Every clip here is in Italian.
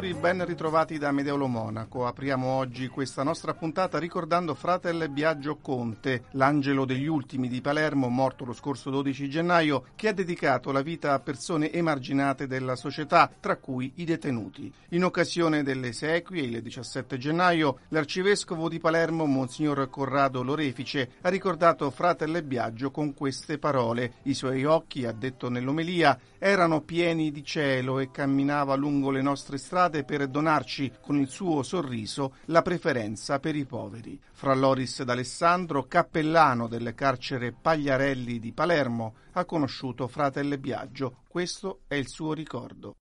Ascoltatori, ben ritrovati da Medeolo Monaco. Apriamo oggi questa nostra puntata ricordando Fratel Biagio Conte, l'angelo degli ultimi di Palermo, morto lo scorso 12 gennaio, che ha dedicato la vita a persone emarginate della società, tra cui i detenuti. In occasione delle esequie, il 17 gennaio, l'arcivescovo di Palermo, Monsignor Corrado Lorefice, ha ricordato Fratel Biagio con queste parole. I suoi occhi, ha detto nell'omelia, erano pieni di cielo e camminava lungo le nostre strade per donarci con il suo sorriso la preferenza per i poveri. Fra Loris d'Alessandro, cappellano del carcere Pagliarelli di Palermo, ha conosciuto Fratelle Biagio. Questo è il suo ricordo.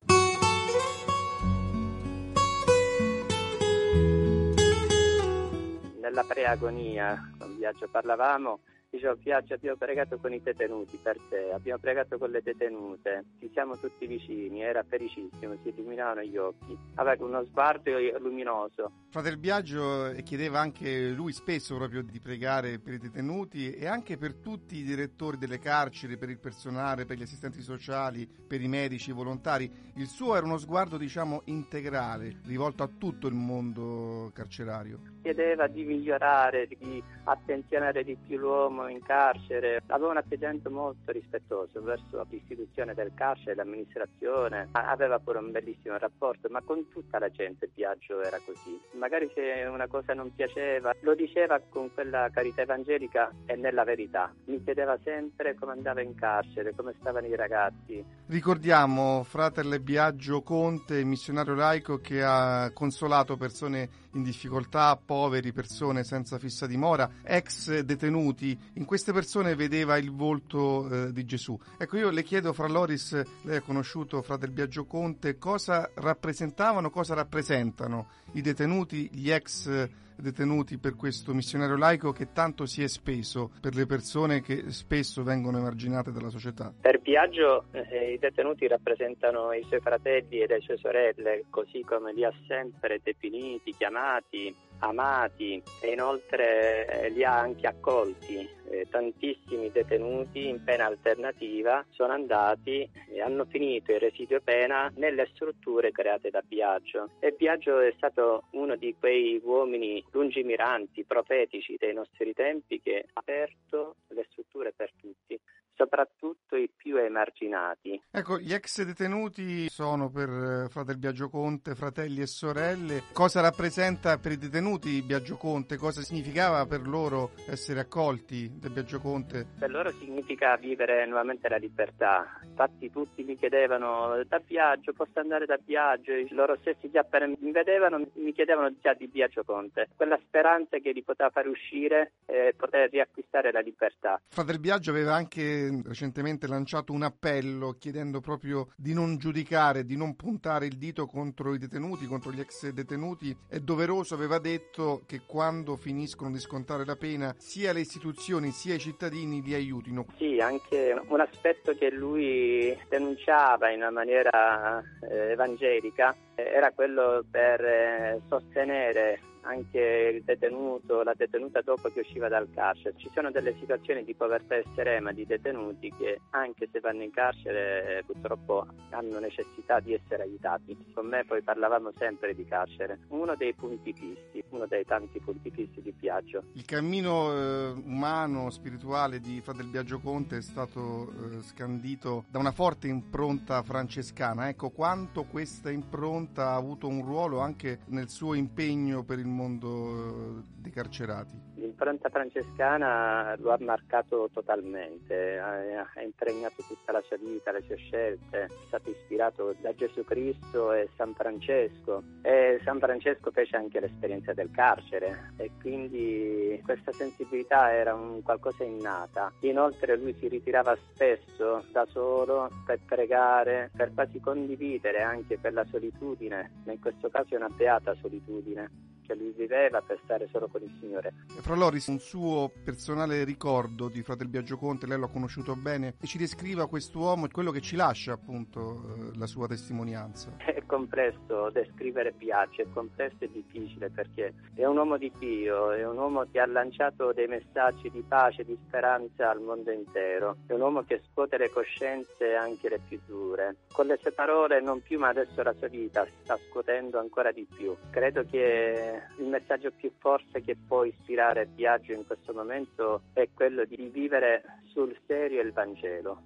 Nella preagonia, con Biagio parlavamo, Dicevo, Piaggio, abbiamo pregato con i detenuti per te, abbiamo pregato con le detenute, ci siamo tutti vicini, era felicissimo, si illuminavano gli occhi, aveva uno sguardo luminoso. Fratel Biagio chiedeva anche lui spesso proprio di pregare per i detenuti e anche per tutti i direttori delle carceri, per il personale, per gli assistenti sociali, per i medici, i volontari. Il suo era uno sguardo, diciamo, integrale, rivolto a tutto il mondo carcerario. Chiedeva di migliorare, di attenzionare di più l'uomo eravamo in carcere, aveva un atteggiamento molto rispettoso verso l'istituzione del carcere, l'amministrazione, aveva pure un bellissimo rapporto, ma con tutta la gente il viaggio era così. Magari se una cosa non piaceva, lo diceva con quella carità evangelica e nella verità. Mi chiedeva sempre come andava in carcere, come stavano i ragazzi. Ricordiamo fratello Biagio Conte, missionario laico che ha consolato persone in difficoltà, poveri, persone senza fissa dimora, ex detenuti. In queste persone vedeva il volto eh, di Gesù. Ecco, io le chiedo, fra Loris, lei ha conosciuto Fratel Biagio Conte, cosa rappresentavano, cosa rappresentano i detenuti, gli ex detenuti? Detenuti per questo missionario laico che tanto si è speso per le persone che spesso vengono emarginate dalla società? Per Biagio eh, i detenuti rappresentano i suoi fratelli e le sue sorelle, così come li ha sempre definiti, chiamati, amati e inoltre eh, li ha anche accolti. Eh, tantissimi detenuti in pena alternativa sono andati e hanno finito il residuo pena nelle strutture create da Biagio e Biagio è stato uno di quei uomini lungimiranti, profetici dei nostri tempi che ha aperto le strutture per tutti soprattutto i più emarginati. Ecco, gli ex detenuti sono per eh, Fratel Biagio Conte fratelli e sorelle. Cosa rappresenta per i detenuti Biagio Conte? Cosa significava per loro essere accolti da Biagio Conte? Per loro significa vivere nuovamente la libertà. Infatti tutti mi chiedevano da Biagio, posso andare da Biagio? Loro stessi già appena mi vedevano mi chiedevano già di Biagio Conte. Quella speranza che li poteva far uscire e poter riacquistare la libertà. Fratel Biagio aveva anche recentemente lanciato un appello chiedendo proprio di non giudicare, di non puntare il dito contro i detenuti, contro gli ex detenuti. È doveroso, aveva detto, che quando finiscono di scontare la pena sia le istituzioni sia i cittadini li aiutino. Sì, anche un aspetto che lui denunciava in una maniera eh, evangelica eh, era quello per eh, sostenere anche il detenuto, la detenuta dopo che usciva dal carcere. Ci sono delle situazioni di povertà estrema di detenuti che anche se vanno in carcere purtroppo hanno necessità di essere aiutati. Con me poi parlavamo sempre di carcere. Uno dei punti fissi, uno dei tanti punti fissi di Biagio. Il cammino eh, umano, spirituale di Fratel Biagio Conte è stato eh, scandito da una forte impronta francescana. Ecco quanto questa impronta ha avuto un ruolo anche nel suo impegno per il mondo eh, dei carcerati? L'impronta francescana lo ha marcato totalmente, ha impregnato tutta la sua vita, le sue scelte, è stato ispirato da Gesù Cristo e San Francesco e San Francesco fece anche l'esperienza del carcere e quindi questa sensibilità era un qualcosa innata. Inoltre lui si ritirava spesso da solo per pregare, per quasi condividere anche per la solitudine, in questo caso è una beata solitudine che lui viveva per stare solo con il Signore. Fra Loris, un suo personale ricordo di Fratel Biagio Conte, lei l'ha conosciuto bene, e ci descriva quest'uomo e quello che ci lascia appunto la sua testimonianza. È complesso, descrivere piace, è complesso e difficile perché è un uomo di Dio, è un uomo che ha lanciato dei messaggi di pace, di speranza al mondo intero, è un uomo che scuote le coscienze anche le più dure. Con le sue parole non più ma adesso la sua vita sta scuotendo ancora di più. Credo che il messaggio più forte che può ispirare Biagio in questo momento è quello di vivere sul serio il Vangelo.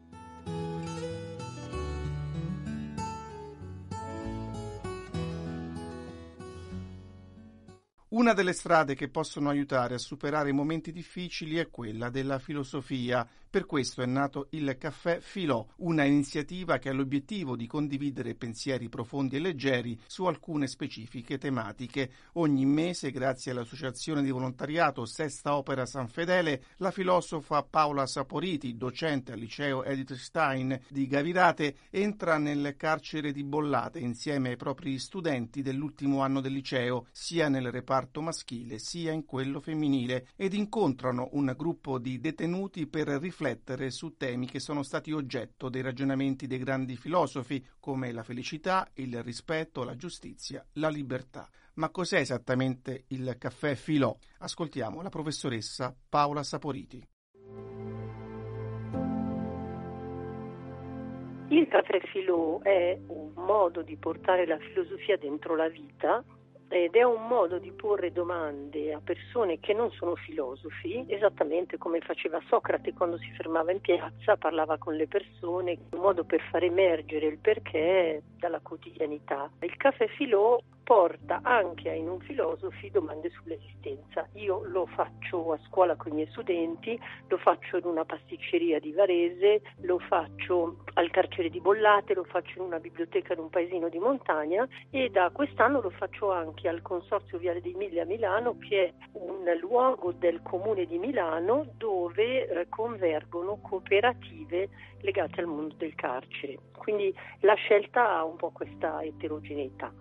Una delle strade che possono aiutare a superare i momenti difficili è quella della filosofia. Per questo è nato il Caffè Filò, una iniziativa che ha l'obiettivo di condividere pensieri profondi e leggeri su alcune specifiche tematiche. Ogni mese, grazie all'associazione di volontariato Sesta Opera San Fedele, la filosofa Paola Saporiti, docente al liceo Edith Stein di Gavirate, entra nel carcere di Bollate insieme ai propri studenti dell'ultimo anno del liceo, sia nel reparto maschile sia in quello femminile, ed incontrano un gruppo di detenuti per riflettere riflettere su temi che sono stati oggetto dei ragionamenti dei grandi filosofi come la felicità, il rispetto, la giustizia, la libertà. Ma cos'è esattamente il caffè Filò? Ascoltiamo la professoressa Paola Saporiti. Il caffè Filò è un modo di portare la filosofia dentro la vita ed è un modo di porre domande a persone che non sono filosofi, esattamente come faceva Socrate quando si fermava in piazza, parlava con le persone, un modo per far emergere il perché dalla quotidianità. Il caffè filò porta anche ai non filosofi domande sull'esistenza. Io lo faccio a scuola con i miei studenti, lo faccio in una pasticceria di Varese, lo faccio al carcere di Bollate, lo faccio in una biblioteca di un paesino di montagna e da quest'anno lo faccio anche al Consorzio Viale dei Mille a Milano che è un luogo del comune di Milano dove eh, convergono cooperative legate al mondo del carcere. Quindi la scelta ha un po' questa eterogeneità.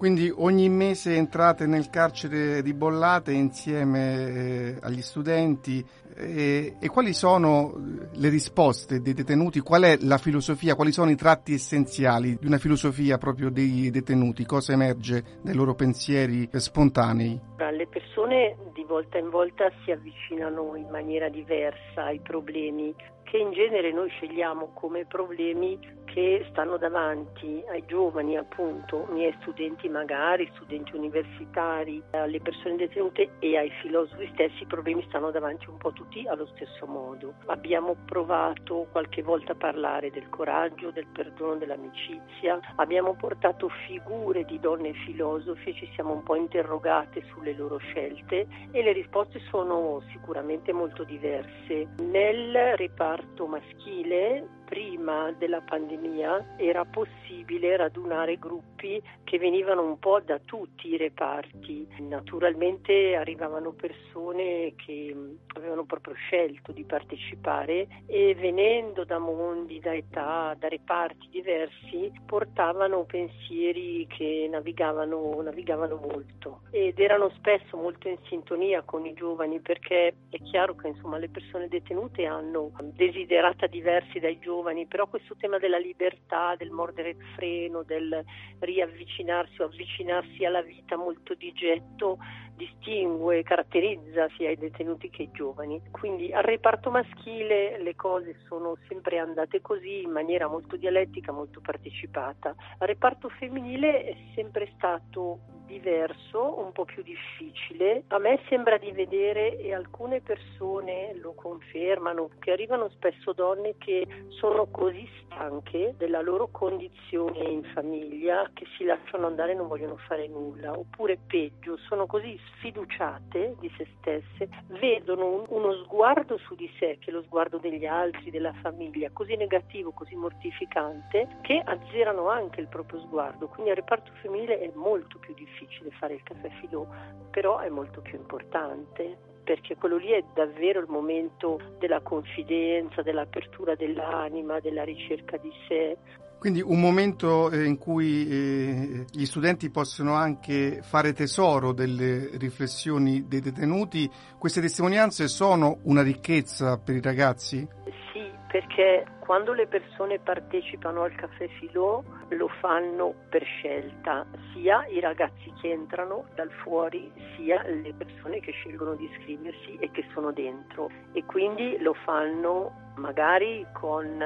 Quindi ogni mese entrate nel carcere di Bollate insieme eh, agli studenti e, e, quali sono le risposte dei detenuti? Qual è la filosofia? Quali sono i tratti essenziali di una filosofia proprio dei detenuti? Cosa emerge dai loro pensieri spontanei? Le persone di volta in volta si avvicinano in maniera diversa ai problemi che in genere noi scegliamo come problemi che stanno davanti ai giovani, appunto, miei studenti magari, studenti universitari, alle persone detenute e ai filosofi stessi, i problemi stanno davanti un po' tutti allo stesso modo. Abbiamo provato qualche volta a parlare del coraggio, del perdono, dell'amicizia, abbiamo portato figure di donne filosofi, ci siamo un po' interrogate sulle loro scelte e le risposte sono sicuramente molto diverse. Nel reparto maschile prima della pandemia era possibile radunare gruppi che venivano un po' da tutti i reparti. Naturalmente arrivavano persone che avevano proprio scelto di partecipare e venendo da mondi, da età, da reparti diversi, portavano pensieri che navigavano, navigavano molto ed erano spesso molto in sintonia con i giovani perché è chiaro che insomma, le persone detenute hanno desiderata diversi dai giovani giovani, però questo tema della libertà, del mordere il freno, del riavvicinarsi o avvicinarsi alla vita molto di getto distingue, caratterizza sia i detenuti che i giovani. Quindi al reparto maschile le cose sono sempre andate così in maniera molto dialettica, molto partecipata. Al reparto femminile è sempre stato diverso, un po' più difficile. A me sembra di vedere, e alcune persone lo confermano, che arrivano spesso donne che sono così stanche della loro condizione in famiglia che si lasciano andare e non vogliono fare nulla, oppure peggio, sono così sfiduciate di se stesse, vedono uno sguardo su di sé, che è lo sguardo degli altri, della famiglia, così negativo, così mortificante, che azzerano anche il proprio sguardo. Quindi al reparto femminile è molto più difficile fare il caffè filò, però è molto più importante perché quello lì è davvero il momento della confidenza, dell'apertura dell'anima, della ricerca di sé. Quindi un momento eh, in cui eh, gli studenti possono anche fare tesoro delle riflessioni dei detenuti, queste testimonianze sono una ricchezza per i ragazzi? Sì, perché quando le persone partecipano al caffè Filò lo fanno per scelta, sia i ragazzi che entrano dal fuori, sia le persone che scelgono di iscriversi e che sono dentro e quindi lo fanno magari con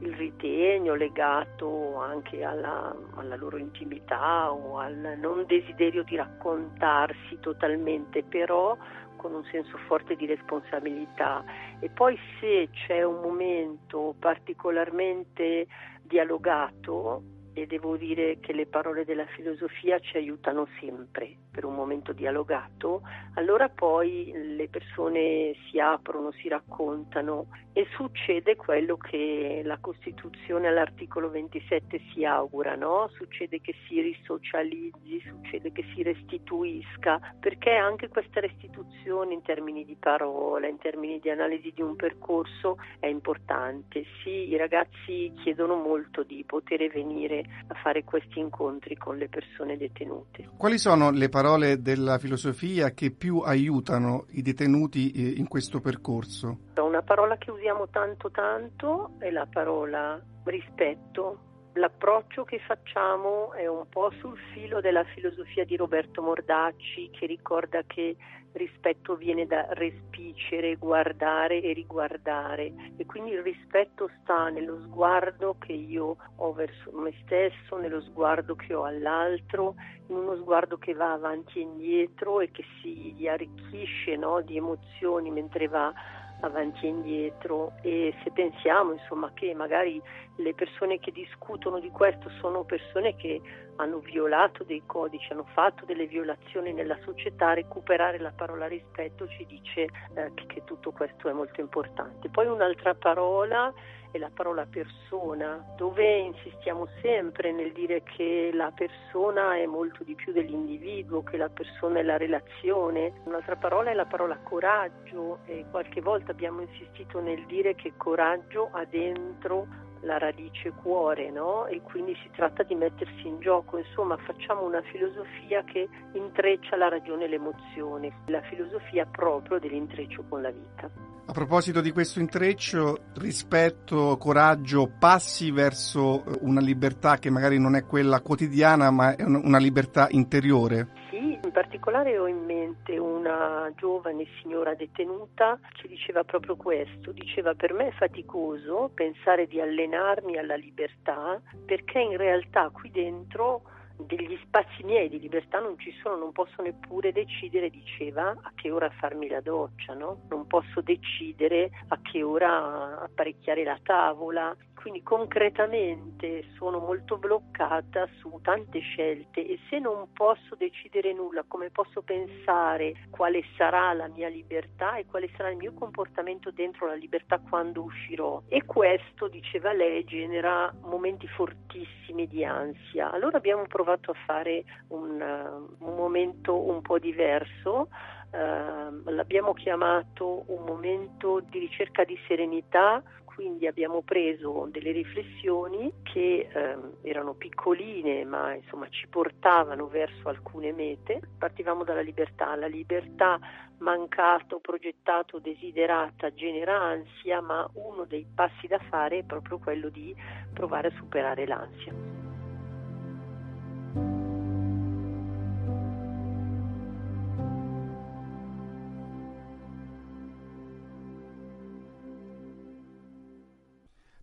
il ritegno legato anche alla, alla, loro intimità o al non desiderio di raccontarsi totalmente, però con un senso forte di responsabilità. E poi se c'è un momento particolarmente dialogato, e devo dire che le parole della filosofia ci aiutano sempre per un momento dialogato, allora poi le persone si aprono, si raccontano e succede quello che la Costituzione all'articolo 27 si augura, no? succede che si risocializzi, succede che si restituisca, perché anche questa restituzione in termini di parola, in termini di analisi di un percorso è importante. Sì, i ragazzi chiedono molto di poter venire a fare questi incontri con le persone detenute. Quali sono le parole della filosofia che più aiutano i detenuti eh, in questo percorso? Una parola che usiamo tanto tanto è la parola rispetto. L'approccio che facciamo è un po' sul filo della filosofia di Roberto Mordacci che ricorda che rispetto viene da respicere, guardare e riguardare. E quindi il rispetto sta nello sguardo che io ho verso me stesso, nello sguardo che ho all'altro, in uno sguardo che va avanti e indietro e che si arricchisce no, di emozioni mentre va avanti e indietro. E se pensiamo insomma che magari le persone che discutono di questo sono persone che hanno violato dei codici, hanno fatto delle violazioni nella società, recuperare la parola rispetto ci dice eh, che, tutto questo è molto importante. Poi un'altra parola è la parola persona, dove insistiamo sempre nel dire che la persona è molto di più dell'individuo, che la persona è la relazione. Un'altra parola è la parola coraggio e qualche volta abbiamo insistito nel dire che coraggio ha dentro la radice cuore, no? E quindi si tratta di mettersi in gioco, insomma, facciamo una filosofia che intreccia la ragione e l'emozione, la filosofia proprio dell'intreccio con la vita. A proposito di questo intreccio, rispetto, coraggio, passi verso una libertà che magari non è quella quotidiana, ma è una libertà interiore. In particolare ho in mente una giovane signora detenuta che diceva proprio questo, diceva per me è faticoso pensare di allenarmi alla libertà perché in realtà qui dentro degli spazi miei di libertà non ci sono, non posso neppure decidere, diceva, a che ora farmi la doccia, no? non posso decidere a che ora apparecchiare la tavola, quindi concretamente sono molto bloccata su tante scelte e se non posso decidere nulla, come posso pensare quale sarà la mia libertà e quale sarà il mio comportamento dentro la libertà quando uscirò? E questo, diceva lei, genera momenti fortissimi di ansia. Allora abbiamo provato a fare un, uh, un momento un po' diverso. Uh, l'abbiamo chiamato un momento di ricerca di serenità quindi abbiamo preso delle riflessioni che ehm, erano piccoline ma insomma ci portavano verso alcune mete. Partivamo dalla libertà, la libertà mancata, progettata o desiderata genera ansia, ma uno dei passi da fare è proprio quello di provare a superare l'ansia.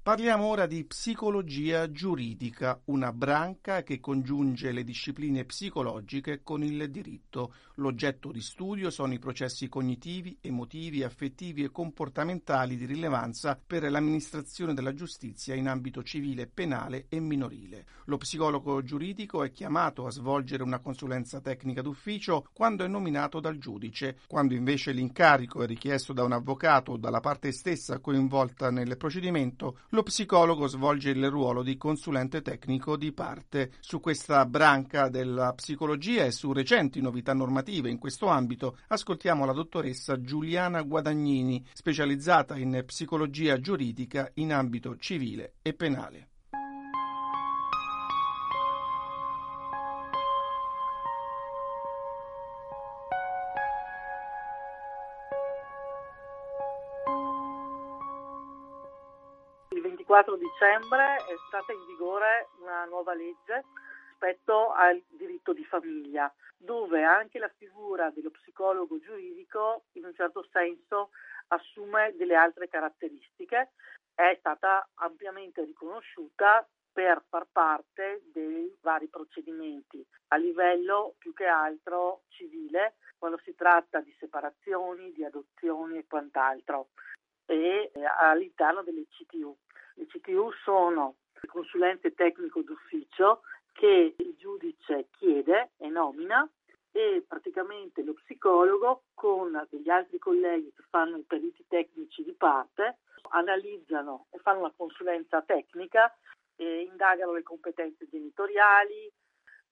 Parliamo ora di psicologia giuridica, una branca che congiunge le discipline psicologiche con il diritto. L'oggetto di studio sono i processi cognitivi, emotivi, affettivi e comportamentali di rilevanza per l'amministrazione della giustizia in ambito civile, penale e minorile. Lo psicologo giuridico è chiamato a svolgere una consulenza tecnica d'ufficio quando è nominato dal giudice, quando invece l'incarico è richiesto da un avvocato o dalla parte stessa coinvolta nel procedimento lo psicologo svolge il ruolo di consulente tecnico di parte. Su questa branca della psicologia e su recenti novità normative in questo ambito ascoltiamo la dottoressa Giuliana Guadagnini, specializzata in psicologia giuridica in ambito civile e penale. 24 dicembre è stata in vigore una nuova legge rispetto al diritto di famiglia, dove anche la figura dello psicologo giuridico in un certo senso assume delle altre caratteristiche, è stata ampiamente riconosciuta per far parte dei vari procedimenti a livello più che altro civile quando si tratta di separazioni, di adozioni e quant'altro e eh, all'interno delle CTU. Le CTU sono il consulente tecnico d'ufficio che il giudice chiede e nomina e praticamente lo psicologo con degli altri colleghi che fanno i periti tecnici di parte analizzano e fanno una consulenza tecnica e indagano le competenze genitoriali,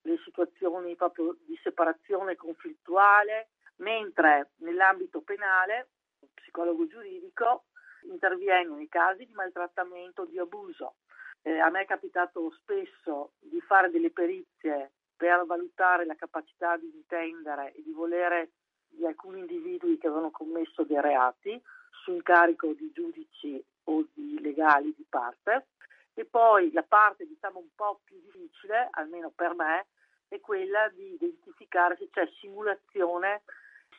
le situazioni proprio di separazione conflittuale, mentre nell'ambito penale il psicologo giuridico interviene nei casi di maltrattamento, di abuso. Eh, a me è capitato spesso di fare delle perizie per valutare la capacità di intendere e di volere di alcuni individui che avevano commesso dei reati su incarico di giudici o di legali di parte e poi la parte diciamo un po' più difficile, almeno per me, è quella di identificare se c'è simulazione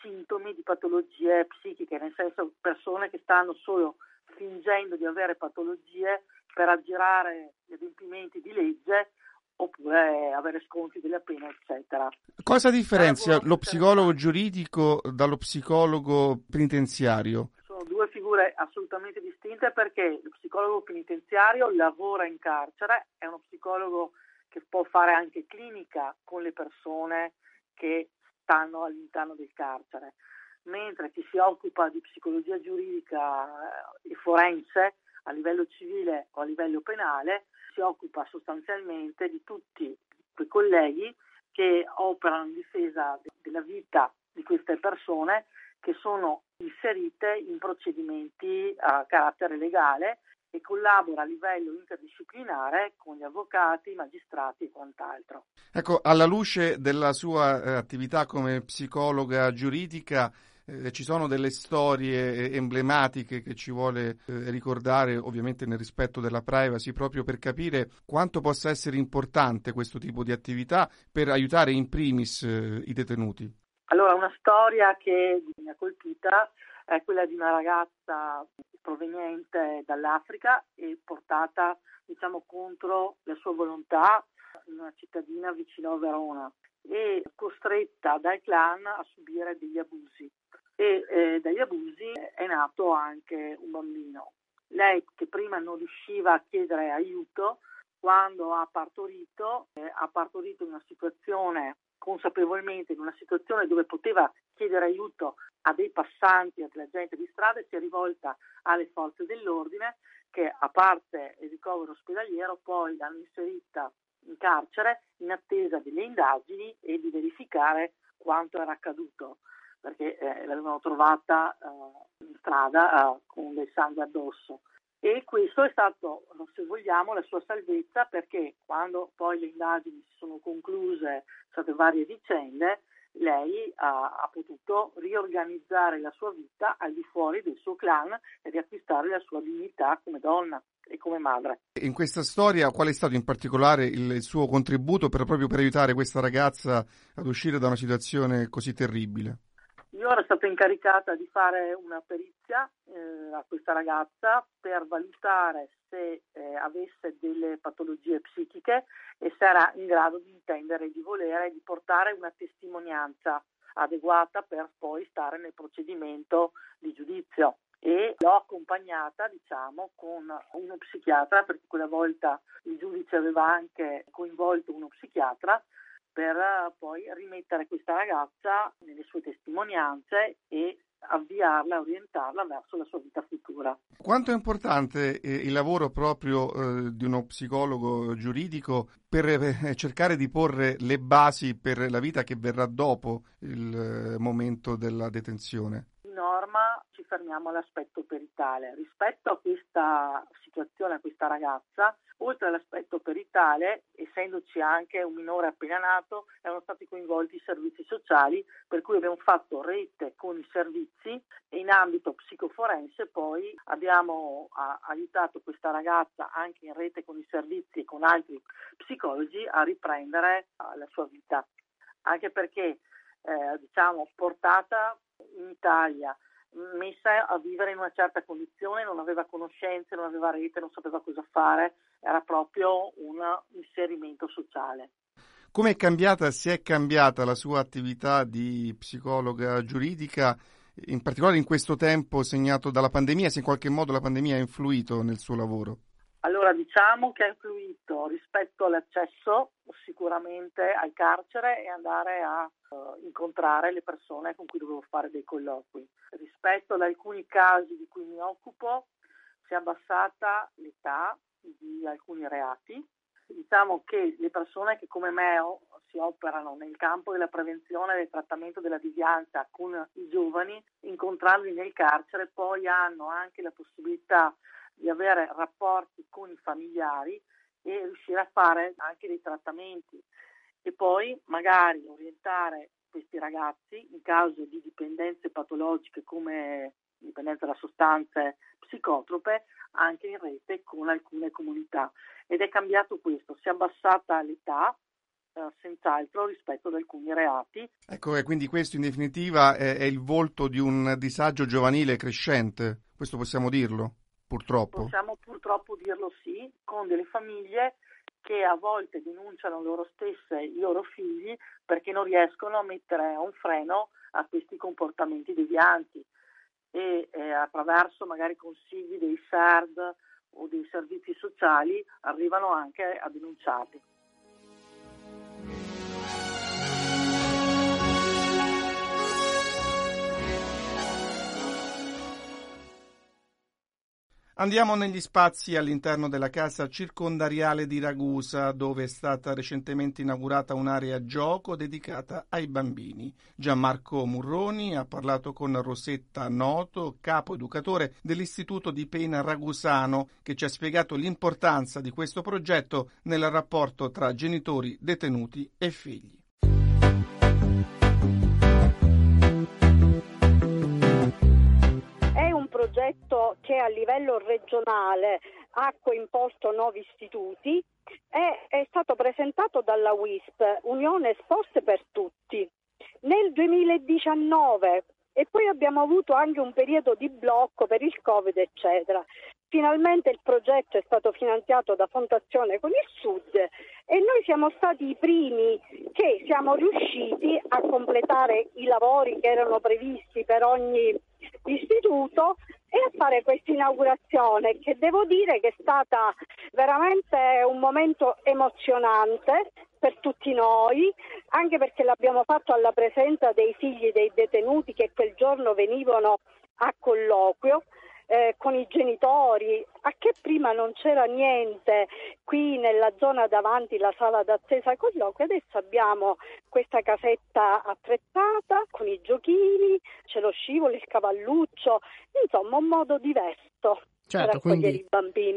sintomi di patologie psichiche, nel senso persone che stanno solo fingendo di avere patologie per aggirare gli adempimenti di legge oppure avere sconti della pena, eccetera. Cosa differenzia lo psicologo giuridico dallo psicologo penitenziario? due figure assolutamente distinte perché lo psicologo penitenziario lavora in carcere, è uno psicologo che può fare anche clinica con le persone che stanno all'interno del carcere, mentre chi si occupa di psicologia giuridica e forense a livello civile o a livello penale si occupa sostanzialmente di tutti quei colleghi che operano in difesa della vita di queste persone che sono inserite in procedimenti a carattere legale e collabora a livello interdisciplinare con gli avvocati, i magistrati e quant'altro. Ecco, alla luce della sua eh, attività come psicologa giuridica, eh, ci sono delle storie eh, emblematiche che ci vuole eh, ricordare, ovviamente nel rispetto della privacy, proprio per capire quanto possa essere importante questo tipo di attività per aiutare in primis eh, i detenuti. Allora, una storia che mi ha colpita è quella di una ragazza proveniente dall'Africa e portata, diciamo, contro la sua volontà in una cittadina vicino a Verona e costretta dal clan a subire degli abusi. E eh, dagli abusi è nato anche un bambino. Lei che prima non riusciva a chiedere aiuto, quando ha partorito, eh, ha partorito in una situazione consapevolmente in una situazione dove poteva chiedere aiuto a dei passanti, a della gente di strada e si è rivolta alle forze dell'ordine che a parte il ricovero ospedaliero poi l'hanno inserita in carcere in attesa delle indagini e di verificare quanto era accaduto perché eh, l'avevano trovata eh, in strada eh, con del sangue addosso. E questo è stato, se vogliamo, la sua salvezza perché quando poi le indagini si sono concluse, state varie vicende, lei ha, ha, potuto riorganizzare la sua vita al di fuori del suo clan e riacquistare la sua dignità come donna e come madre. In questa storia qual è stato in particolare il, suo contributo per, proprio per aiutare questa ragazza ad uscire da una situazione così terribile? Io ero stata incaricata di fare una perizia eh, a questa ragazza per valutare se eh, avesse delle patologie psichiche e se era in grado di intendere, di volere, di portare una testimonianza adeguata per poi stare nel procedimento di giudizio. E l'ho accompagnata diciamo con uno psichiatra perché quella volta il giudice aveva anche coinvolto uno psichiatra per poi rimettere questa ragazza nelle sue testimonianze e avviarla, orientarla verso la sua vita futura. Quanto è importante eh, il lavoro proprio eh, di uno psicologo giuridico per eh, cercare di porre le basi per la vita che verrà dopo il eh, momento della detenzione? Fermiamo all'aspetto peritale. Rispetto a questa situazione, a questa ragazza, oltre all'aspetto peritale, essendoci anche un minore appena nato, erano stati coinvolti i servizi sociali, per cui abbiamo fatto rete con i servizi e in ambito psicoforense poi abbiamo a, aiutato questa ragazza anche in rete con i servizi e con altri psicologi a riprendere uh, la sua vita. Anche perché eh, diciamo portata in Italia messa a vivere in una certa condizione, non aveva conoscenze, non aveva rete, non sapeva cosa fare, era proprio un inserimento sociale. Come è cambiata, si è cambiata la sua attività di psicologa giuridica, in particolare in questo tempo segnato dalla pandemia, se in qualche modo la pandemia ha influito nel suo lavoro? Allora diciamo che ha influito rispetto all'accesso sicuramente al carcere e andare a uh, incontrare le persone con cui dovevo fare dei colloqui. Rispetto ad alcuni casi di cui mi occupo si è abbassata l'età di alcuni reati. Diciamo che le persone che come me si operano nel campo della prevenzione e del trattamento della devianza con i giovani, incontrarli nel carcere, poi hanno anche la possibilità di avere rapporti con i familiari e riuscire a fare anche dei trattamenti e poi magari orientare questi ragazzi in caso di dipendenze patologiche come dipendenza da sostanze psicotrope anche in rete con alcune comunità ed è cambiato questo, si è abbassata l'età eh, senz'altro rispetto ad alcuni reati. Ecco, e quindi questo in definitiva è, è il volto di un disagio giovanile crescente, questo possiamo dirlo? Purtroppo. Possiamo purtroppo dirlo sì, con delle famiglie che a volte denunciano loro stesse i loro figli perché non riescono a mettere un freno a questi comportamenti devianti e eh, attraverso magari consigli dei SERD o dei servizi sociali arrivano anche a denunciarli. Andiamo negli spazi all'interno della casa circondariale di Ragusa, dove è stata recentemente inaugurata un'area gioco dedicata ai bambini. Gianmarco Murroni ha parlato con Rosetta Noto, capo educatore dell'Istituto di Pena Ragusano, che ci ha spiegato l'importanza di questo progetto nel rapporto tra genitori, detenuti e figli. Che a livello regionale ha coimposto nuovi istituti e è stato presentato dalla WISP, Unione Sport per Tutti. Nel 2019 e poi abbiamo avuto anche un periodo di blocco per il Covid, eccetera. Finalmente il progetto è stato finanziato da Fondazione con il Sud e noi siamo stati i primi che siamo riusciti a completare i lavori che erano previsti per ogni istituto e a fare questa inaugurazione che devo dire che è stata veramente un momento emozionante per tutti noi, anche perché l'abbiamo fatto alla presenza dei figli dei detenuti che quel giorno venivano a colloquio eh, con i genitori, a che prima non c'era niente qui nella zona davanti la sala d'attesa colloquio, adesso abbiamo questa casetta attrezzata con i giochini, c'è lo scivolo, il cavalluccio, insomma un modo diverso. Certo, quindi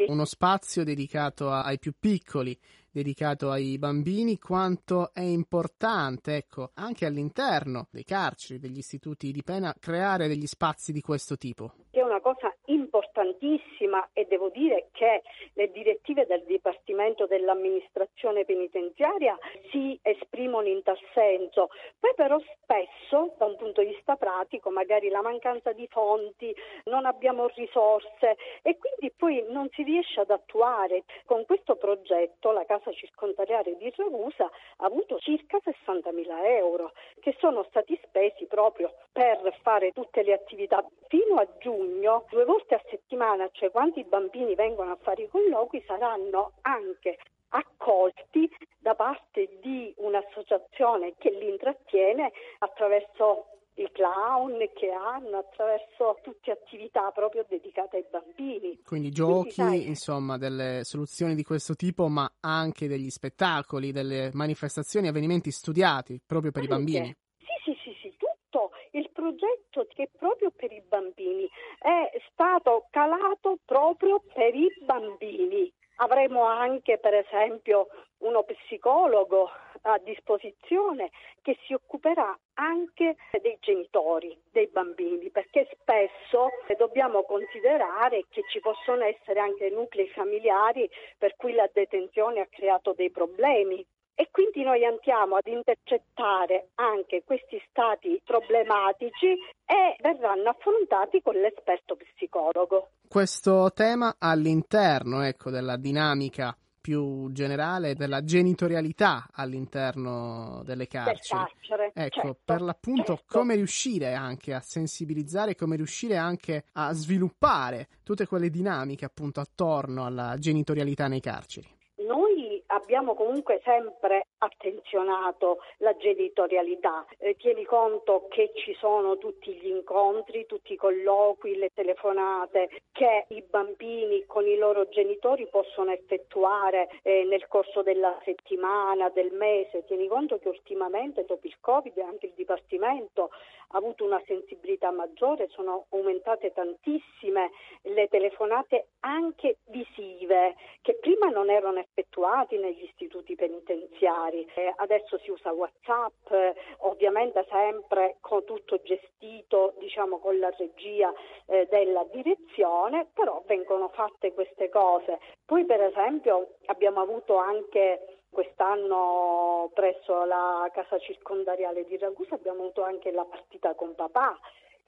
uno spazio dedicato ai più piccoli, dedicato ai bambini, quanto è importante, ecco, anche all'interno dei carceri, degli istituti di pena, creare degli spazi di questo tipo. È una cosa importantissima e devo dire che le direttive del Dipartimento dell'amministrazione penitenziaria si esprimono in tal senso. Poi però spesso, da un punto di vista pratico, magari la mancanza di fonti, non abbiamo risorse e quindi poi non si riesce ad attuare. Con questo progetto la Casa Circondariale di Ragusa ha avuto circa 60.000 euro che sono stati spesi proprio per fare tutte le attività. Fino a giugno, due volte a settimana, cioè quando i bambini vengono a fare i colloqui saranno anche accolti da parte di un'associazione che li intrattiene attraverso i clown che hanno attraverso tutte attività proprio dedicate ai bambini. Quindi giochi, Quindi, insomma, delle soluzioni di questo tipo, ma anche degli spettacoli, delle manifestazioni, avvenimenti studiati proprio per anche. i bambini. Sì, sì, sì, sì, tutto il progetto che proprio per i bambini è stato calato proprio per i bambini. Avremo anche per esempio uno psicologo a disposizione che si occuperà anche dei genitori dei bambini perché spesso dobbiamo considerare che ci possono essere anche nuclei familiari per cui la detenzione ha creato dei problemi e quindi noi andiamo ad intercettare anche questi stati problematici e verranno affrontati con l'esperto psicologo. Questo tema all'interno ecco, della dinamica più generale della genitorialità all'interno delle carceri. Carcere, ecco, certo, per l'appunto certo. come riuscire anche a sensibilizzare, come riuscire anche a sviluppare tutte quelle dinamiche appunto attorno alla genitorialità nei carceri. Abbiamo comunque sempre attenzionato la genitorialità. Eh, tieni conto che ci sono tutti gli incontri, tutti i colloqui, le telefonate che i bambini con i loro genitori possono effettuare eh, nel corso della settimana, del mese. Tieni conto che ultimamente dopo il Covid anche il Dipartimento ha avuto una sensibilità maggiore, sono aumentate tantissime le telefonate anche visive che prima non erano effettuate negli istituti penitenziari. Eh, adesso si usa WhatsApp, eh, ovviamente sempre con tutto gestito diciamo con la regia eh, della direzione, però vengono fatte queste cose. Poi per esempio abbiamo avuto anche quest'anno presso la casa circondariale di Ragusa abbiamo avuto anche la partita con papà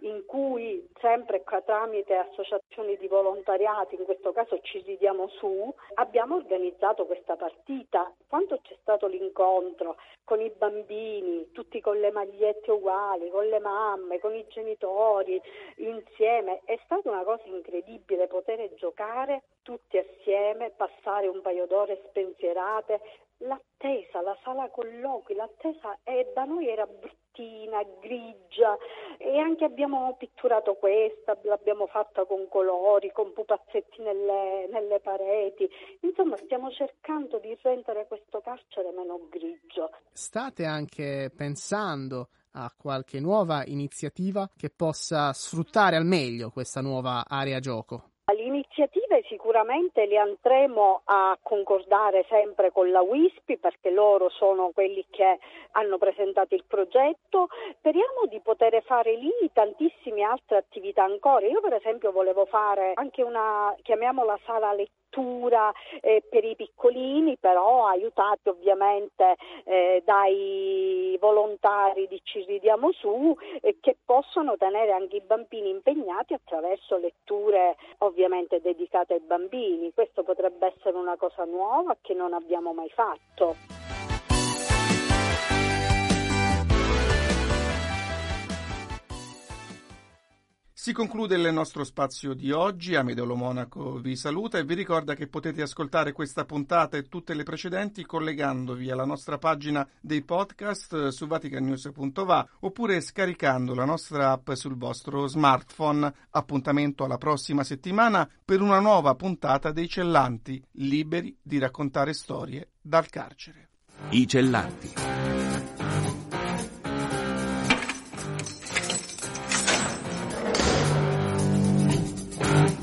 in cui sempre tramite associazioni di volontariati, in questo caso ci ridiamo su, abbiamo organizzato questa partita. Quando c'è stato l'incontro con i bambini, tutti con le magliette uguali, con le mamme, con i genitori, insieme, è stata una cosa incredibile poter giocare tutti assieme, passare un paio d'ore spensierate, l'attesa, la sala colloqui, l'attesa è, da noi era bruttina, grigia e anche abbiamo pitturato questa, l'abbiamo fatta con colori, con pupazzetti nelle, nelle pareti, insomma stiamo cercando di rendere questo carcere meno grigio. State anche pensando a qualche nuova iniziativa che possa sfruttare al meglio questa nuova area gioco? Sicuramente le andremo a concordare sempre con la WISPI perché loro sono quelli che hanno presentato il progetto. Speriamo di poter fare lì tantissime altre attività ancora. Io per esempio volevo fare anche una, chiamiamola sala lettura eh, per i piccolini, però aiutati ovviamente eh, dai volontari di Ci ridiamo su, eh, che possono tenere anche i bambini impegnati attraverso letture ovviamente dedicate ai bambini. Questo potrebbe essere una cosa nuova che non abbiamo mai fatto. Si conclude il nostro spazio di oggi, Amedolo Monaco vi saluta e vi ricorda che potete ascoltare questa puntata e tutte le precedenti collegandovi alla nostra pagina dei podcast su vaticanews.va oppure scaricando la nostra app sul vostro smartphone. Appuntamento alla prossima settimana per una nuova puntata dei Cellanti, liberi di raccontare storie dal carcere. I Cellanti.